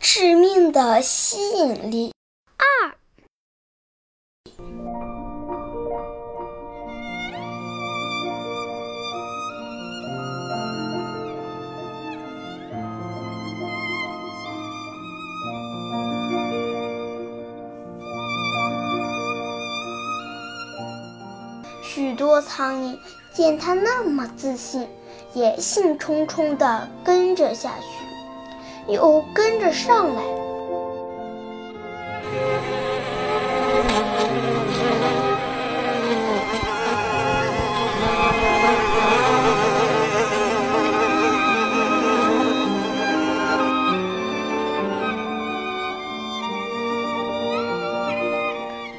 致命的吸引力二。许多苍蝇见他那么自信，也兴冲冲地跟着下去，又跟着上来。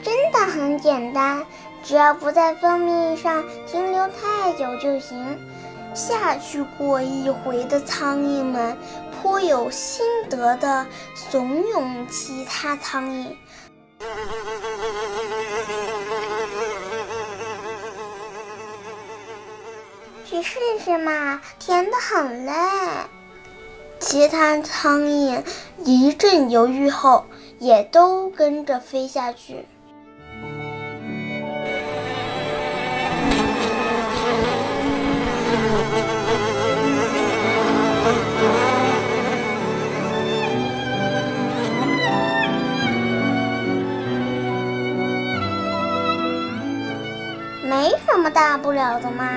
真的很简单。只要不在蜂蜜上停留太久就行。下去过一回的苍蝇们颇有心得地怂恿其他苍蝇：“去试试嘛，甜得很嘞。”其他苍蝇一阵犹豫后，也都跟着飞下去。没什么大不了的嘛。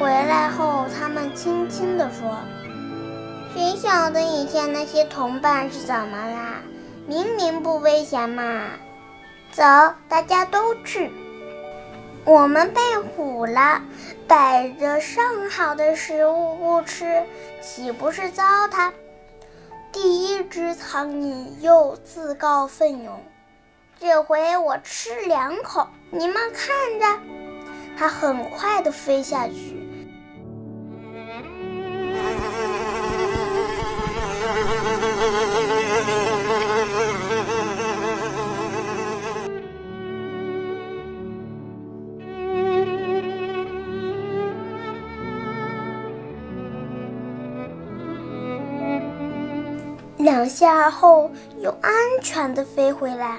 回来后，他们轻轻地说：“谁晓得以前那些同伴是怎么啦？明明不危险嘛。”走，大家都去。我们被唬了，摆着上好的食物不吃，岂不是糟蹋？第一只苍蝇又自告奋勇：“这回我吃两口，你们看着。”它很快地飞下去。两下后，又安全地飞回来。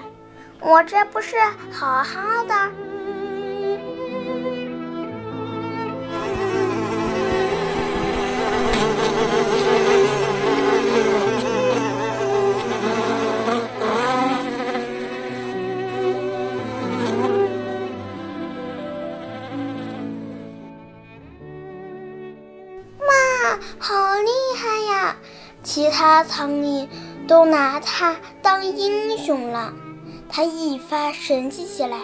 我这不是好好的？好厉害呀！其他苍蝇都拿它当英雄了。它一发神气起来，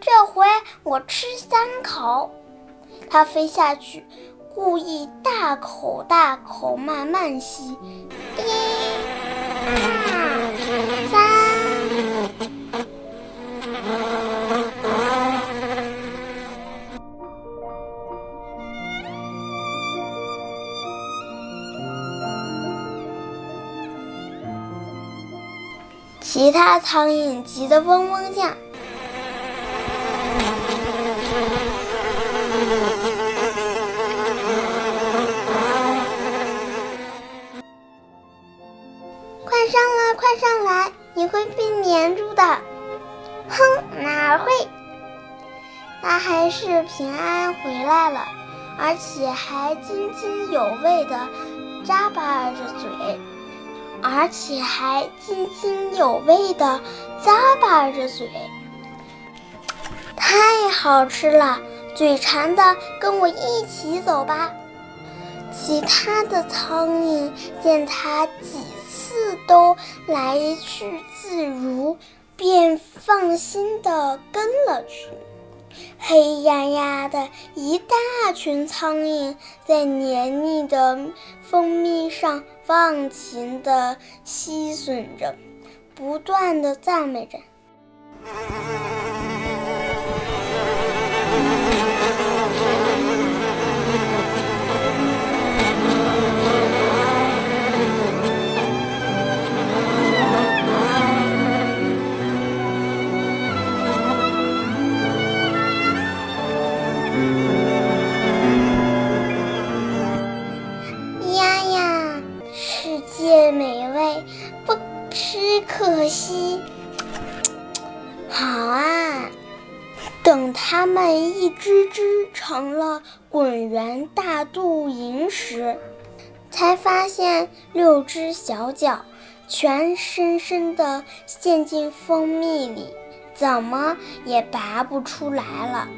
这回我吃三口。它飞下去，故意大口大口慢慢吸，一、二、三。其他苍蝇急得嗡嗡叫。快上来，快上来！你会被粘住的。哼，哪会？他还是平安回来了，而且还津津有味地咂巴着嘴。而且还津津有味地咂巴着嘴，太好吃了！嘴馋的，跟我一起走吧。其他的苍蝇见它几次都来去自如，便放心地跟了去。黑压压的一大群苍蝇在黏腻的蜂蜜上忘情地吸吮着，不断地赞美着。它们一只只成了滚圆大肚蝇时，才发现六只小脚全深深地陷进蜂蜜里，怎么也拔不出来了。